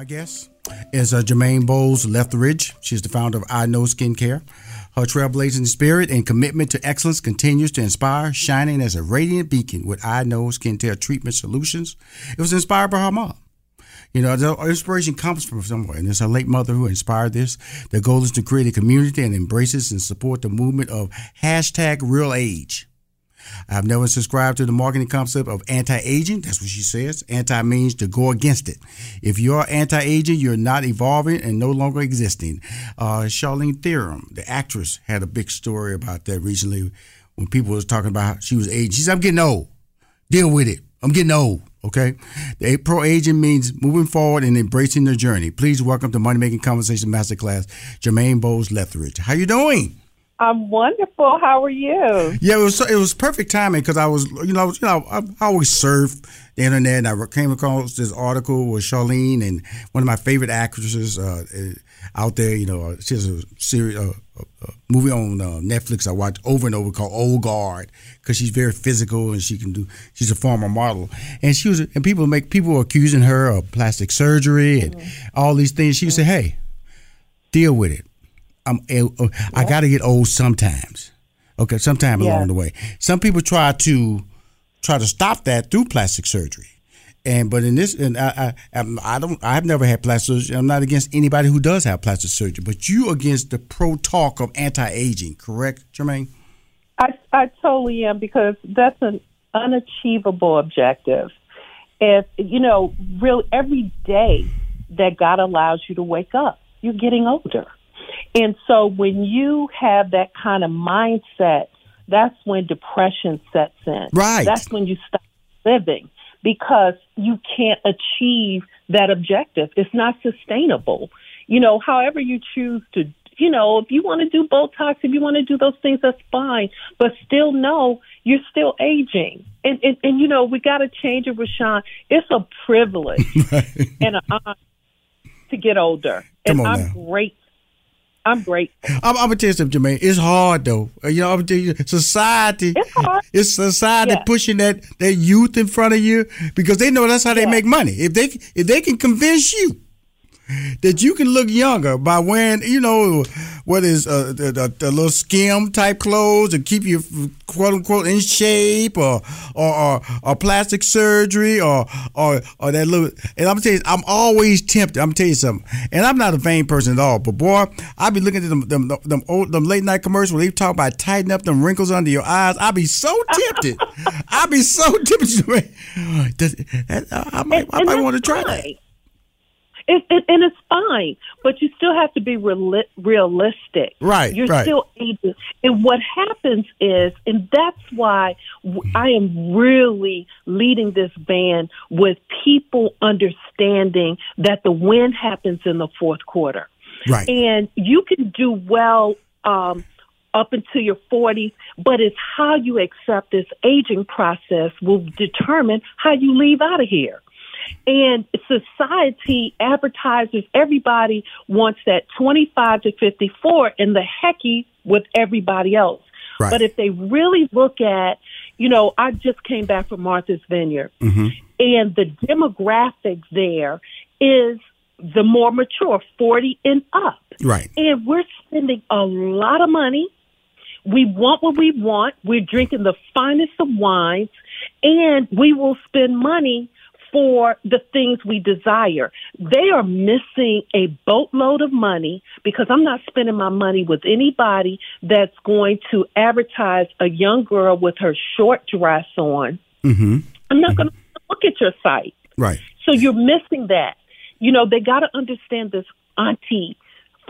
My guest is uh, Germaine Bolds-Leftridge. She's the founder of IKNOW Skincare. Her trailblazing spirit and commitment to excellence continues to inspire, shining as a radiant beacon with IKNOW Skincare Treatment Solutions. It was inspired by her mom. You know, the inspiration comes from somewhere, and it's her late mother who inspired this. The goal is to create a community and embraces and support the movement of hashtag real age. I've never subscribed to the marketing concept of anti-aging. That's what she says. Anti means to go against it. If you're anti-aging, you're not evolving and no longer existing. Uh, Charlize Theron, the actress, had a big story about that recently when people was talking about how she was aging. She said, "I'm getting old. Deal with it. I'm getting old." Okay, the pro aging means moving forward and embracing the journey. Please welcome to Money Making Conversation Masterclass, Germaine Bolds-Leftridge. How you doing? I'm wonderful. How are you? Yeah, it was it was perfect timing because I was you know you know I, I, always surf the internet and I came across this article with Charlize and one of my favorite actresses uh, out there. You know, she has a series a, a movie on uh, Netflix I watch over and over called Old Guard because she's very physical and she can do. She's a former model and she was and people make people were accusing her of plastic surgery and mm-hmm. all these things. She would say, "Hey, deal with it." I'm uh, I got to get old sometimes. Okay, sometime yeah. along the way. Some people try to try to stop that through plastic surgery. And but in this, and I, I, I don't, I've never had plastic surgery. I'm not against anybody who does have plastic surgery, but you against the pro talk of anti-aging, correct, Germaine? I, I totally am because that's an unachievable objective. If you know, real every day that God allows you to wake up, you're getting older. And so when you have that kind of mindset, that's when depression sets in. Right. That's when you stop living because you can't achieve that objective. It's not sustainable. You know, however you choose to, you know, if you want to do Botox, if you want to do those things, that's fine. But still know you're still aging. And, and, and you know, we got to change it, Rushion. It's a privilege and an honor to get older. Come and I'm now. grateful I'm great. I'm, I'm, gonna tell you something, Germaine. It's hard though. Uh, you know, I'm tell you, society. It's hard. It's society yeah. pushing that that youth in front of you because they know that's how they make money. If they if they can convince you that you can look younger by wearing, you know, what is uh, the, the, the, little skim type clothes to keep you quote unquote in shape, or or, or, or plastic surgery, or or or that little. And I'm tell you, I'm always tempted. I'm tell you something, and I'm not a vain person at all. But boy, I be looking at them them, them old them late night commercials where they talk about tighten up them wrinkles under your eyes. I be so tempted. I be so tempted. I might I might want to try that it, it, and it's fine, but you still have to be reali- realistic. Right, You're right. still aging. And what happens is, and that's why w- I am really leading this band with people understanding that the win happens in the fourth quarter. Right. And you can do well um, up until your 40s, but it's how you accept this aging process will determine how you leave out of here. And society, advertisers, everybody wants that 25 to 54 and the hecky with everybody else. Right. But if they really look at, you know, I just came back from Martha's Vineyard, Mm-hmm. and the demographic there is the more mature, 40 and up. Right. And we're spending a lot of money. We want what we want. We're drinking the finest of wines, and we will spend money for the things we desire. They are missing a boatload of money because I'm not spending my money with anybody that's going to advertise a young girl with her short dress on. Mm-hmm. I'm not going to look at your site. Right. So you're missing that. You know, they got to understand this auntie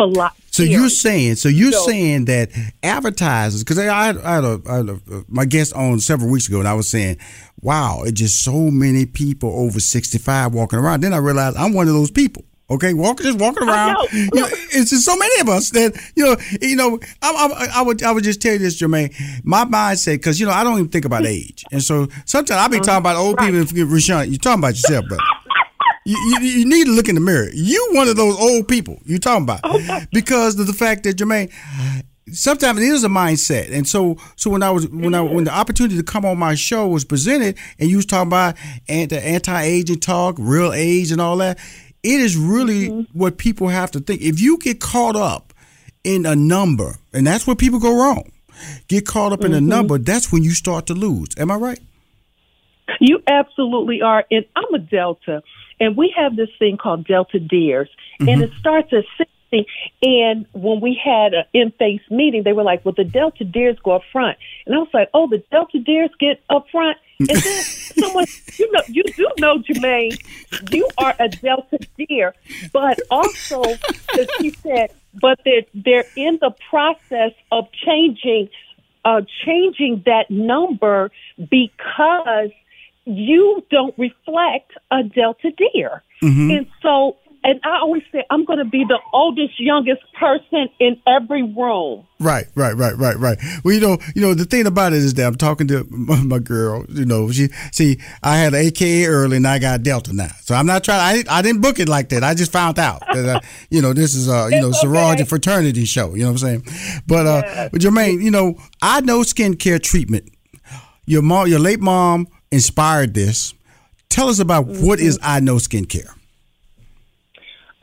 philosophy. So you're saying, so you're So- saying that advertisers, because I, I, had- I, had a, I had a, my guest on several weeks ago, and I was saying, wow, it's just so many people over 65 walking around. Then I realized I'm one of those people. Okay, walking, just walking around. know. You know, it's just so many of us that you know. You know, I, I, I would, I would just tell you this, Germaine. My mindset, because you know, I don't even think about age, and so sometimes I be uh-huh. talking about old people. Rushion, you're talking about yourself, brother. You, you, you need to look in the mirror. You one of those old people you talking about oh, because of the fact that Germaine. Sometimes it is a mindset, and so so when I was when I when the opportunity to come on my show was presented, and you was talking about anti anti aging talk, real age, and all that, it is really mm-hmm. what people have to think. If you get caught up in a number, and that's where people go wrong, get caught up in a mm-hmm. number, that's when you start to lose. Am I right? You absolutely are. And I'm a Delta, and we have this thing called Delta Dears, and it starts at 60. And when we had an in face meeting, they were like, Well, the Delta Dears go up front. And I was like, Oh, the Delta Dears get up front. And then someone, you know, you do know, Germaine, you are a Delta Dear, but also, as he said, but they're, they're in the process of changing uh, changing that number because you don't reflect a Delta Dear. And so, and I always say, I'm going to be the oldest, youngest person in every room. Right, right, right, right, right. Well, you know, you know, the thing about it is that I'm talking to my, my girl. You know, she see, I had an AKA early, and I got Delta now. So I'm not trying. I, I didn't book it like that. I just found out. that, uh, you know, this is a you know It's sorority okay. fraternity show. You know what I'm saying? But uh, but Germaine, you know, IKNOW skincare treatment. Your mom, your late mom, inspired this. Tell us about what is IKNOW skincare.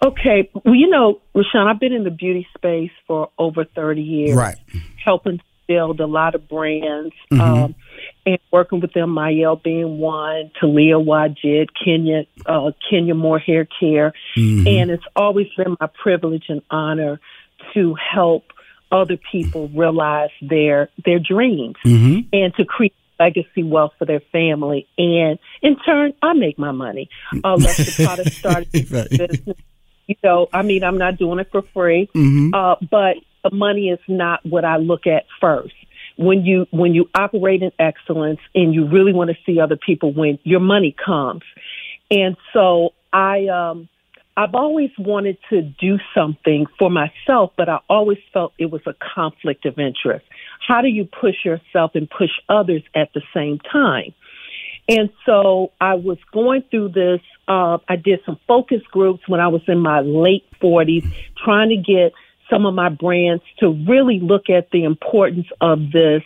Okay. Well, you know, Rushion, I've been in the beauty space for over 30 years. Right. Helping build a lot of brands um, and working with them, Mielle being one, Taliah Waajid, Kenya, uh, Kenya Moore Hair Care. And it's always been my privilege and honor to help other people realize their their dreams and to create legacy wealth for their family. And in turn, I make my money. Uh, let the product start Right. business. You know, I mean, I'm not doing it for free, uh, but the money is not what I look at first. When you when you operate in excellence and you really want to see other people win, your money comes. And so I um I've always wanted to do something for myself, but I always felt it was a conflict of interest. How do you push yourself and push others at the same time? And so I was going through this. Uh, I did some focus groups when I was in my late 40s, trying to get some of my brands to really look at the importance of this,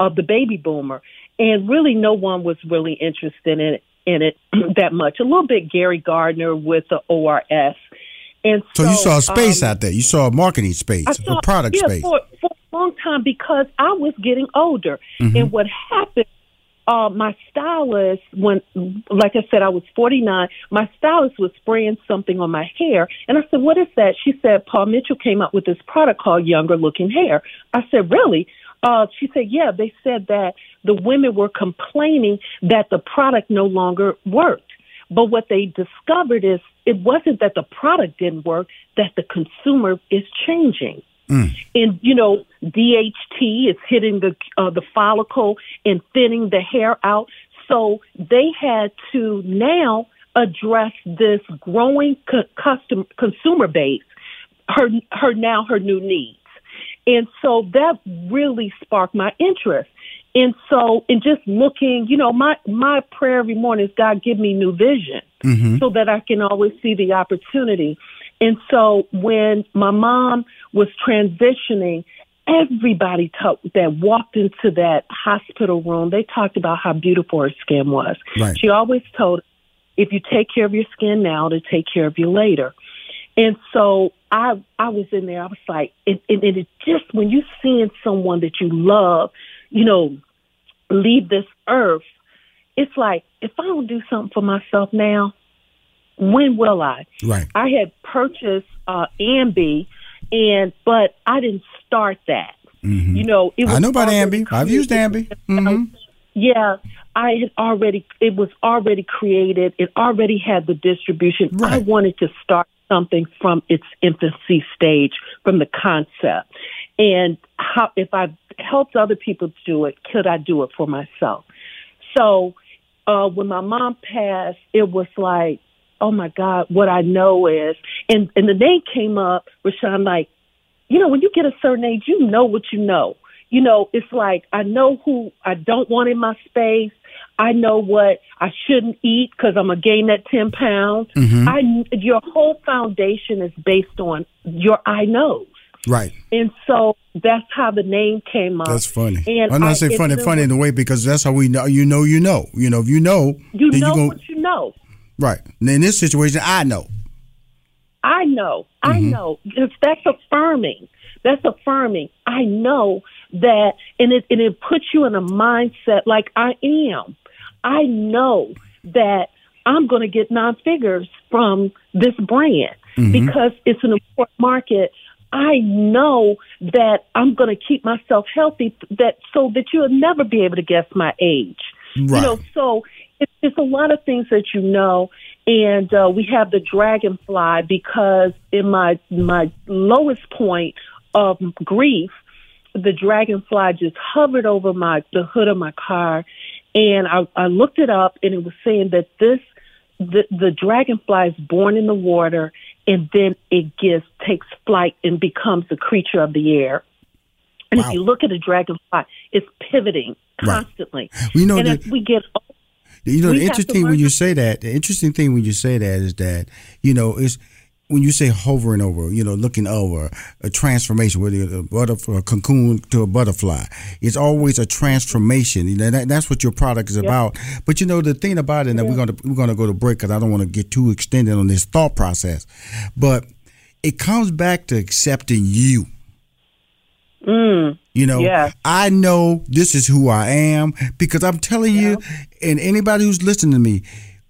of the baby boomer. And really, no one was really interested in it, in it that much. A little bit Gary Gardner with the ORS. And So so, you saw a space um, out there. You saw a marketing space, I a saw- product yeah, space. For, for long time because I was getting older. Mm-hmm. And what happened, uh, my stylist, when, like I said, I was 49, my stylist was spraying something on my hair. And I said, What is that? She said, Paul Mitchell came up with this product called Younger Looking Hair. I said, Really? Uh, she said, Yeah, they said that the women were complaining that the product no longer worked. But what they discovered is it wasn't that the product didn't work, that the consumer is changing. Mm. And you know, DHT is hitting the uh, the follicle and thinning the hair out. So they had to now address this growing co- custom consumer base. Her her now her new needs, and so that really sparked my interest. And so, in just looking, you know, my my prayer every morning is God give me new vision mm-hmm. so that I can always see the opportunity. And so, when my mom was transitioning, everybody talk, that walked into that hospital room, they talked about how beautiful her skin was. Right. She always told, if you take care of your skin now, to take care of you later. And so I I was in there. I was like, and, and, and it just when you seeing someone that you love you know, leave this earth, it's like if I don't do something for myself now, when will I? Right. I had purchased uh, Ambi, and but I didn't start that. Mm-hmm. You know, it was I know about Ambi. I've used Ambi. Mm-hmm. Yeah, I had already. It was already created. It already had the distribution. Right. I wanted to start something from its infancy stage, from the concept, and how if I helped other people do it, could I do it for myself? So uh, when my mom passed, it was like, oh my God, what I know is, and and the name came up, Rushion, like, you know, when you get a certain age, you know what you know. You know, it's like I know who I don't want in my space. I know what I shouldn't eat because I'm gonna gain that ten pounds. Mm-hmm. I your whole foundation is based on your I knows. Right. And so that's how the name came up. That's funny. And I'm not saying funny, funny in a way because that's how we know. You know, you know. You know, if you know, you know you gonna, what you know. Right. And in this situation, I know. I know. Mm-hmm. I know. That's affirming. That's affirming. I know that, and it and it puts you in a mindset like I am. I know that I'm going to get non figures from this brand mm-hmm. because it's an important market I know that I'm going to keep myself healthy that so that you'll never be able to guess my age. Right. You know, so it's, a lot of things that you know. And uh, we have the dragonfly because in my my lowest point of grief, the dragonfly just hovered over my the hood of my car, and I, I looked it up, and it was saying that this the the dragonfly is born in the water and then it gets takes flight and becomes a creature of the air. And wow. if you look at a dragonfly, it's pivoting constantly. Right. We know and that, as we get you know, the interesting when you say that, the interesting thing when you say that is that, you know, is when you say hovering over, you know, looking over a transformation, whether a butterfly, a cocoon to a butterfly, it's always a transformation. You know, that, that's what your product is about. But you know, the thing about it, and we're gonna we're gonna go to break because I don't want to get too extended on this thought process, but it comes back to accepting you. Mm, you know, yeah. I know this is who I am because I'm telling yeah. you, and anybody who's listening to me,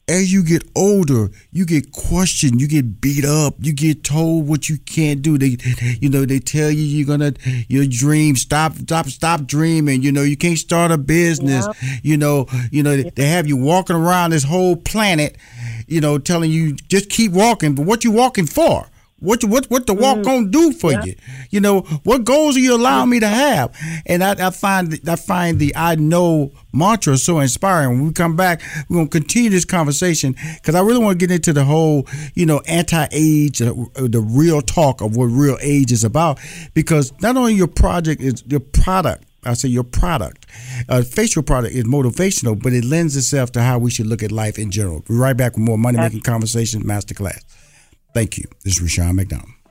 as you get older, you get questioned, you get beat up, you get told what you can't do. They, you know, they tell you you're gonna your dream stop, stop, stop dreaming. You know, you can't start a business. Yeah. You know, you know they have you walking around this whole planet. You know, telling you just keep walking, but what you walking for? What what what the walk mm. gonna do for yeah. you? You know what goals are you allowing me to have? And I, I find I find the I know mantra so inspiring. When we come back, we're gonna continue this conversation because I really want to get into the whole you know anti-age, uh, the real talk of what real age is about. Because not only your project is your product. I say your product, uh, facial product is motivational, but it lends itself to how we should look at life in general. We're right back with more money making conversation masterclass. Thank you. This is Rushion McDonald.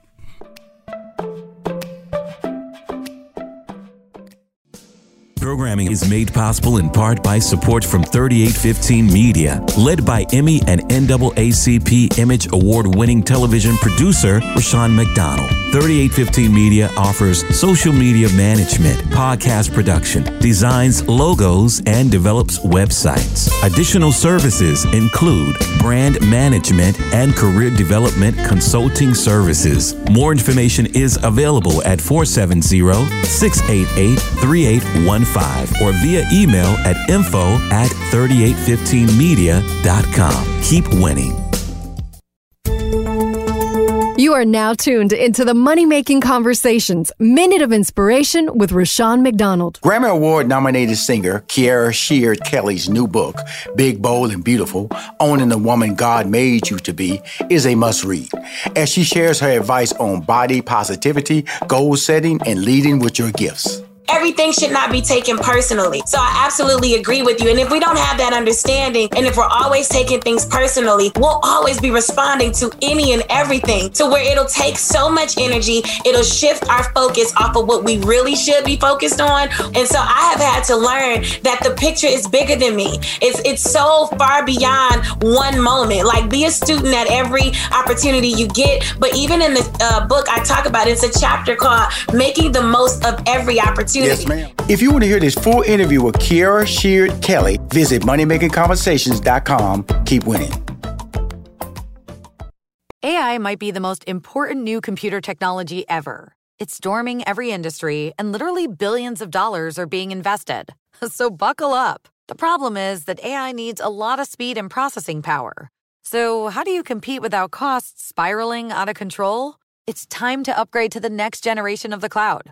Programming is made possible in part by support from 3815 Media, led by Emmy and NAACP Image Award winning television producer Rushion McDonald. 3815 Media offers social media management, podcast production, designs logos, and develops websites. Additional services include brand management and career development consulting services. More information is available at 470 688 3815 or via email at info at 3815media.com. Keep winning. You are now tuned into the Money Making Conversations Minute of Inspiration with Rushion McDonald. Grammy Award nominated singer Kierra Sheard Kelly's new book, Big, Bold, and Beautiful Owning the Woman God Made You to Be, is a must read as she shares her advice on body positivity, goal setting, and leading with your gifts everything should not be taken personally. So I absolutely agree with you. And if we don't have that understanding, and if we're always taking things personally, we'll always be responding to any and everything to where it'll take so much energy, it'll shift our focus off of what we really should be focused on. And so I have had to learn that the picture is bigger than me. It's it's so far beyond one moment. Like be a student at every opportunity you get. But even in the uh, book I talk about, it's a chapter called "Making the Most of Every Opportunity." Yes, ma'am. If you want to hear this full interview with Kierra Sheard Kelly, visit moneymakingconversations.com. Keep winning. AI might be the most important new computer technology ever. It's storming every industry, and literally billions of dollars are being invested. So buckle up. The problem is that AI needs a lot of speed and processing power. So, how do you compete without costs spiraling out of control? It's time to upgrade to the next generation of the cloud.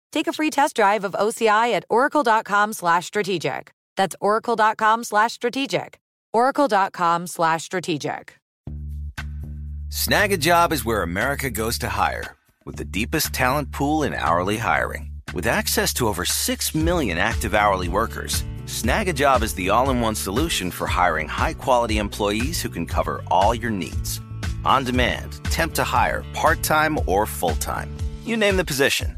Take a free test drive of OCI at oracle.com slash strategic. That's oracle.com slash strategic. oracle.com slash strategic. Snagajob is where America goes to hire, with the deepest talent pool in hourly hiring. With access to over 6 million active hourly workers, Snagajob is the all-in-one solution for hiring high-quality employees who can cover all your needs. On demand, temp to hire, part-time or full-time. You name the position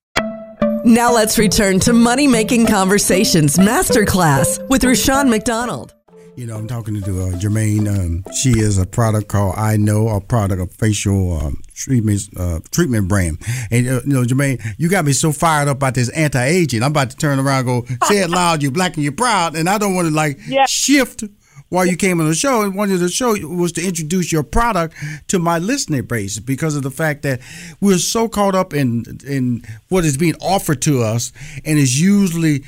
Now let's return to Money Making Conversations Masterclass with Rushion McDonald. You know, I'm talking to uh, Germaine. Um, she is a product called I Know, a product of facial um, treatment uh, treatment brand. And uh, you know, Germaine, you got me so fired up about this anti aging. I'm about to turn around, and go say it loud. You're black and you're proud, and I don't want to like yeah. shift while you came on the show and wanted to show was to introduce your product to my listener base because of the fact that we're so caught up in in what is being offered to us and is usually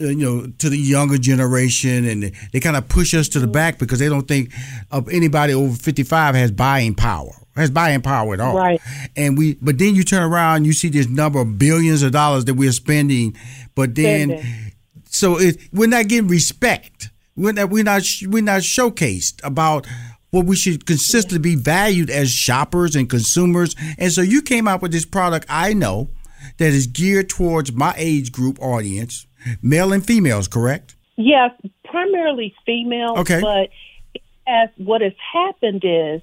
uh, you know to the younger generation and they kind of push us to the back because they don't think of anybody over 55 has buying power has buying power at all. Right. And we but then you turn around you see this number of billions of dollars that we're spending but then Spending. So it, we're not getting respect. We're not we're not we're not showcased about what we should consistently be valued as shoppers and consumers. And so you came out with this product. I know that is geared towards my age group audience, male and females. Correct? Yes, primarily female. Okay. But as what has happened is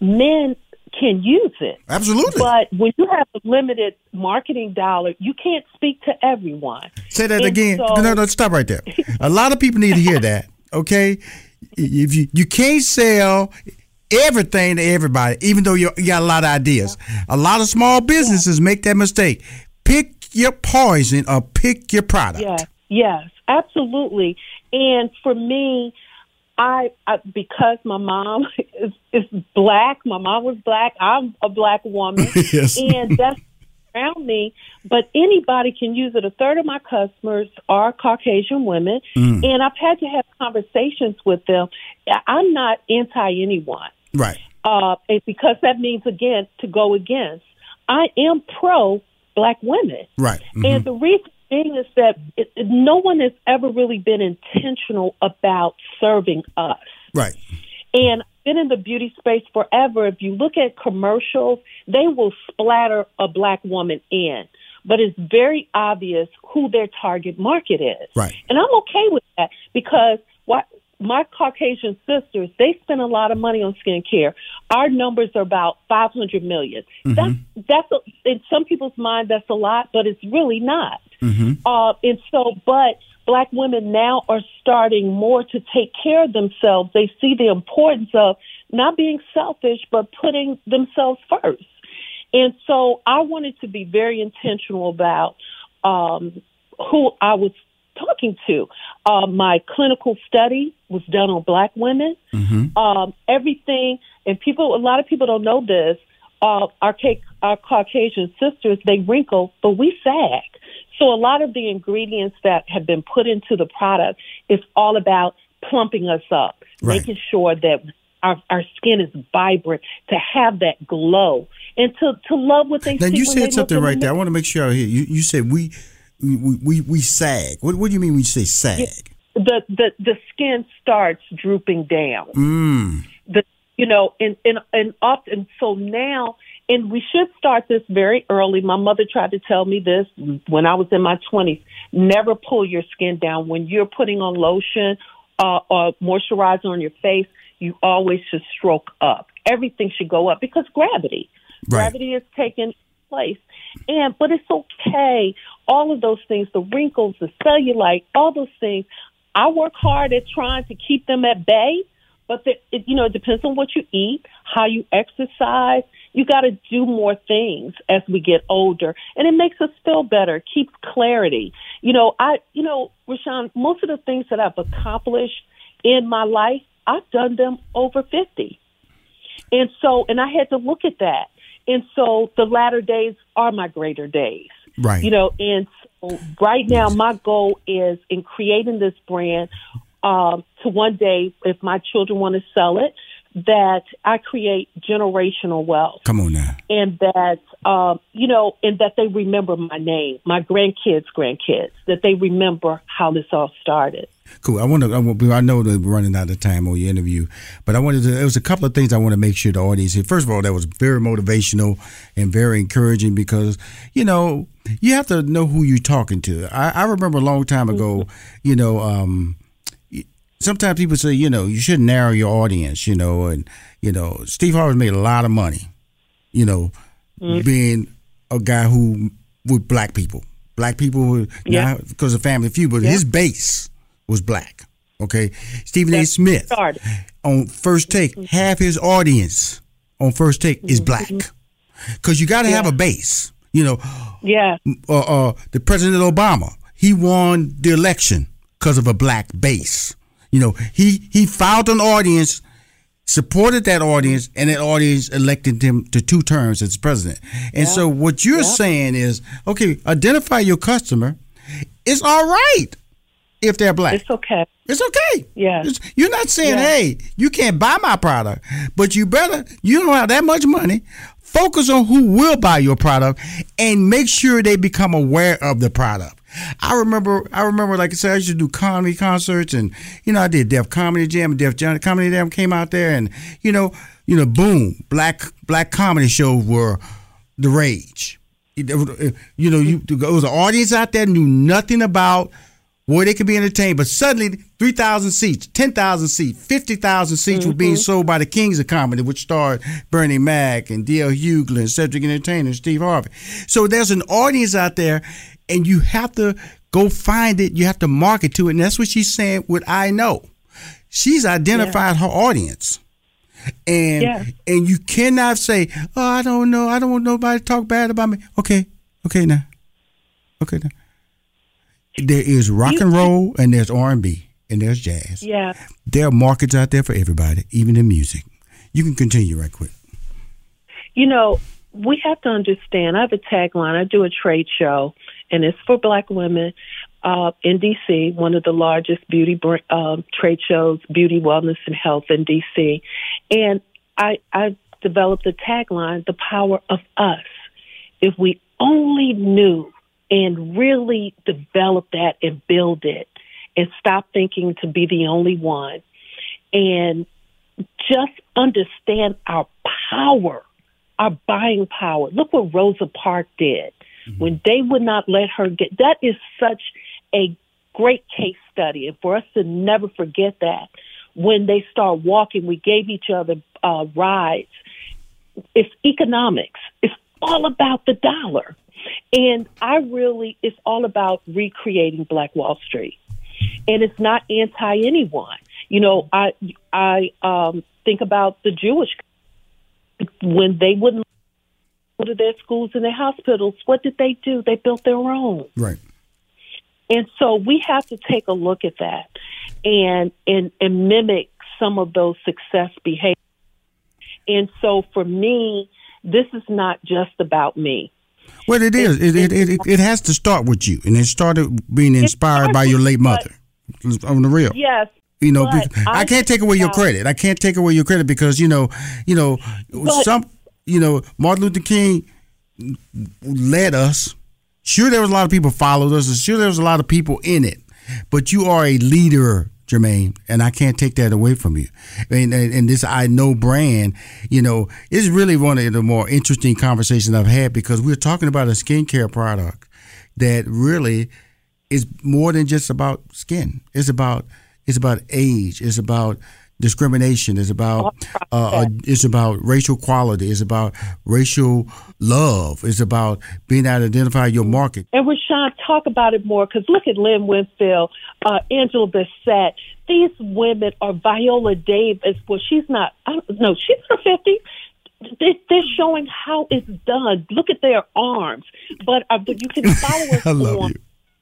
men can use it. Absolutely. But when you have a limited marketing dollar, you can't speak to everyone. Say that And again. so- no, no, stop right there. A lot of people need to hear that. Okay, if you you can't sell everything to everybody, even though you, got a lot of ideas. A lot of small businesses make that mistake. Pick your poison or pick your product. Yes, yes, absolutely. And for me, I, I because my mom is, is black. My mom was black. I'm a black woman, Yes. and that's around me. But anybody can use it. A third of my customers are Caucasian women, Mm. and I've had to have conversations with them. I'm not anti anyone Right. uh, because that means again to go against. I am pro black women, Right. Mm-hmm. and the reason being is that it, no one has ever really been intentional about serving us. Right. And been in the beauty space forever. If you look at commercials, they will splatter a black woman in, but it's very obvious who their target market is. Right. And I'm okay with that because what my Caucasian sisters, they spend a lot of money on skincare. Our numbers are about 500 million. That's that's a, in some people's mind that's a lot, but it's really not. Uh, and so, but black women now are starting more to take care of themselves. They see the importance of not being selfish, but putting themselves first. And so I wanted to be very intentional about um, who I was talking to. Uh, my clinical study was done on black women. Um, everything, and people, a lot of people don't know this. Uh, our, our Caucasian sisters, they wrinkle, but we sag. So a lot of the ingredients that have been put into the product is all about plumping us up, Right. making sure that our, our skin is vibrant, to have that glow, and to, to love what they Now see you when they said something the right there. I want to make sure I hear you. You said we we we, we sag. What, what do you mean when you say sag? the the the skin starts drooping down. Mm. The you know, and and and often so now, and we should start this very early. My mother tried to tell me this when I was in my twenties. Never pull your skin down when you're putting on lotion uh, or moisturizer on your face. You always should stroke up. Everything should go up because gravity. Right. Gravity is taking place. And but it's okay. All of those things, the wrinkles, the cellulite, all those things. I work hard at trying to keep them at bay, but the, it, you know it depends on what you eat, how you exercise. You got to do more things as we get older, and it makes us feel better, keeps clarity. You know, I, you know, Rushion, most of the things that I've accomplished in my life, I've done them over fifty. And so, and I had to look at that. And so the latter days are my greater days. Right. You know, and right now my goal is in creating this brand um, to one day, if my children want to sell it, that I create generational wealth Come on now. and that um, you know, and that they remember my name, my grandkids' grandkids, that they remember how this all started. Cool. I want to. I, I know that we're running out of time on your interview, but I wanted to. There was a couple of things I want to make sure the audience. First of all, that was very motivational and very encouraging because you know you have to know who you're talking to. I, I remember a long time ago. You know, um, sometimes people say you know you should narrow your audience. You know, and you know Steve Harvey made a lot of money. You know, being a guy who with black people. Black people, were- Yeah. because of Family Feud, but his base was black. Okay, Stephen A. Smith started. on First Take, half his audience on First Take is black. Because you got to have a base. You know, Yeah. uh, uh, the President Obama, he won the election because of a black base. You know, he he found an audience, supported that audience, and that audience elected him to two terms as president. And so, what you're saying is, okay, identify your customer. It's all right if they're black. It's okay. It's okay. Yeah. It's- you're not saying, Yeah. hey, you can't buy my product, but you better, you don't have that much money. Focus on who will buy your product and make sure they become aware of the product. I remember, I remember, like I said, I used to do comedy concerts, and you know, I did Def Comedy Jam, and Def Comedy Jam came out there, and you know, you know, boom, black black comedy shows were the rage. You know, you there was an audience out there knew nothing about where they could be entertained, but suddenly three thousand seats, ten thousand seats, fifty thousand seats mm-hmm. were being mm-hmm. sold by the Kings of Comedy, which starred Bernie Mac and D.L. Hughley, Cedric Entertainer, and Steve Harvey. So there's an audience out there, and you have to go find it. You have to market to it, and that's what she's saying. What I know, she's identified yeah. her audience. And yeah. and you cannot say, "Oh, I don't know. I don't want nobody to talk bad about me." Okay, okay now, okay now. There is rock you, and roll, and there's R and B, and there's jazz. Yeah, there are markets out there for everybody, even in music. You can continue right quick. You know, we have to understand. I have a tagline. I do a trade show, and it's for Black women uh, in DC, one of the largest beauty uh, trade shows, beauty, wellness, and health in DC. And I, I developed the tagline, the power of us. If we only knew and really develop that and build it and stop thinking to be the only one and just understand our power, our buying power. Look what Rosa Parks did mm-hmm. when they would not let her get that is such a great case study, and for us to never forget that when they start walking, we gave each other uh, rides. It's economics. It's all about the dollar. And I really, it's all about recreating Black Wall Street. And it's not anti anyone. You know, I, I um, think about the Jewish when they wouldn't to their schools and their hospitals. What did they do? They built their own. Right. And so we have to take a look at that and and, and mimic some of those success behaviors. And so for me, this is not just about me. Well, it is. It, it, it, it, has to start with you, and it started being inspired by your late mother. On the real, yes. You know, I, I, can't take away your credit. I can't take away your credit because you know, you know, but, some, you know, Martin Luther King led us Sure, there was a lot of people followed us. Sure, there was a lot of people in it, but you are a leader, Germaine, and I can't take that away from you. And, and, and this I know brand, you know, is really one of the more interesting conversations I've had because we're talking about a skincare product that really is more than just about skin. It's about it's about age. It's about discrimination. It's about uh, uh, it's about racial quality. It's about racial love. It's about being able to identify your market. And Rushion, talk about it more because look at Lynn Whitfield, uh, Angela Bassett. These women are Viola Davis. Well, she's not. I don't, no, she's her fifties. They're showing how it's done. Look at their arms, but uh, but you can follow us I love on. You.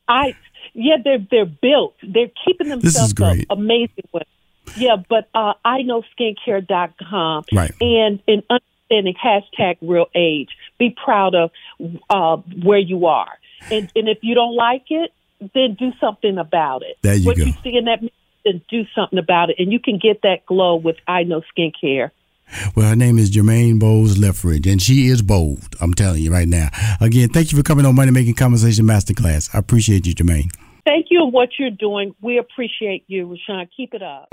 I yeah, they're they're built. They're keeping themselves This is up. Amazing women. Yeah, but uh, IKNOW skincare.com. Right. And in understanding hashtag real age. Be proud of uh, where you are. And, and if you don't like it, then do something about it. There you what go. you see in that, then do something about it. And you can get that glow with IKNOW Skincare. Well, her name is Germaine Bolds-Leftridge, and she is bold. I'm telling you right now. Again, thank you for coming on Money Making Conversation Masterclass. I appreciate you, Germaine. Thank you for what you're doing. We appreciate you, Rushion. Keep it up.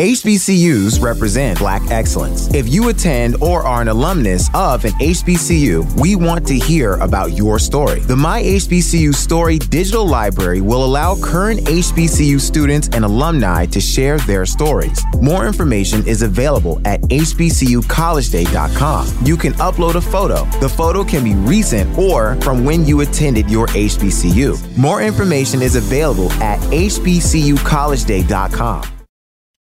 HBCUs represent Black excellence. If you attend or are an alumnus of an HBCU, we want to hear about your story. The My HBCU Story digital library will allow current HBCU students and alumni to share their stories. More information is available at hbcucollegeday.com. You can upload a photo. The photo can be recent or from when you attended your HBCU. More information is available at hbcucollegeday.com.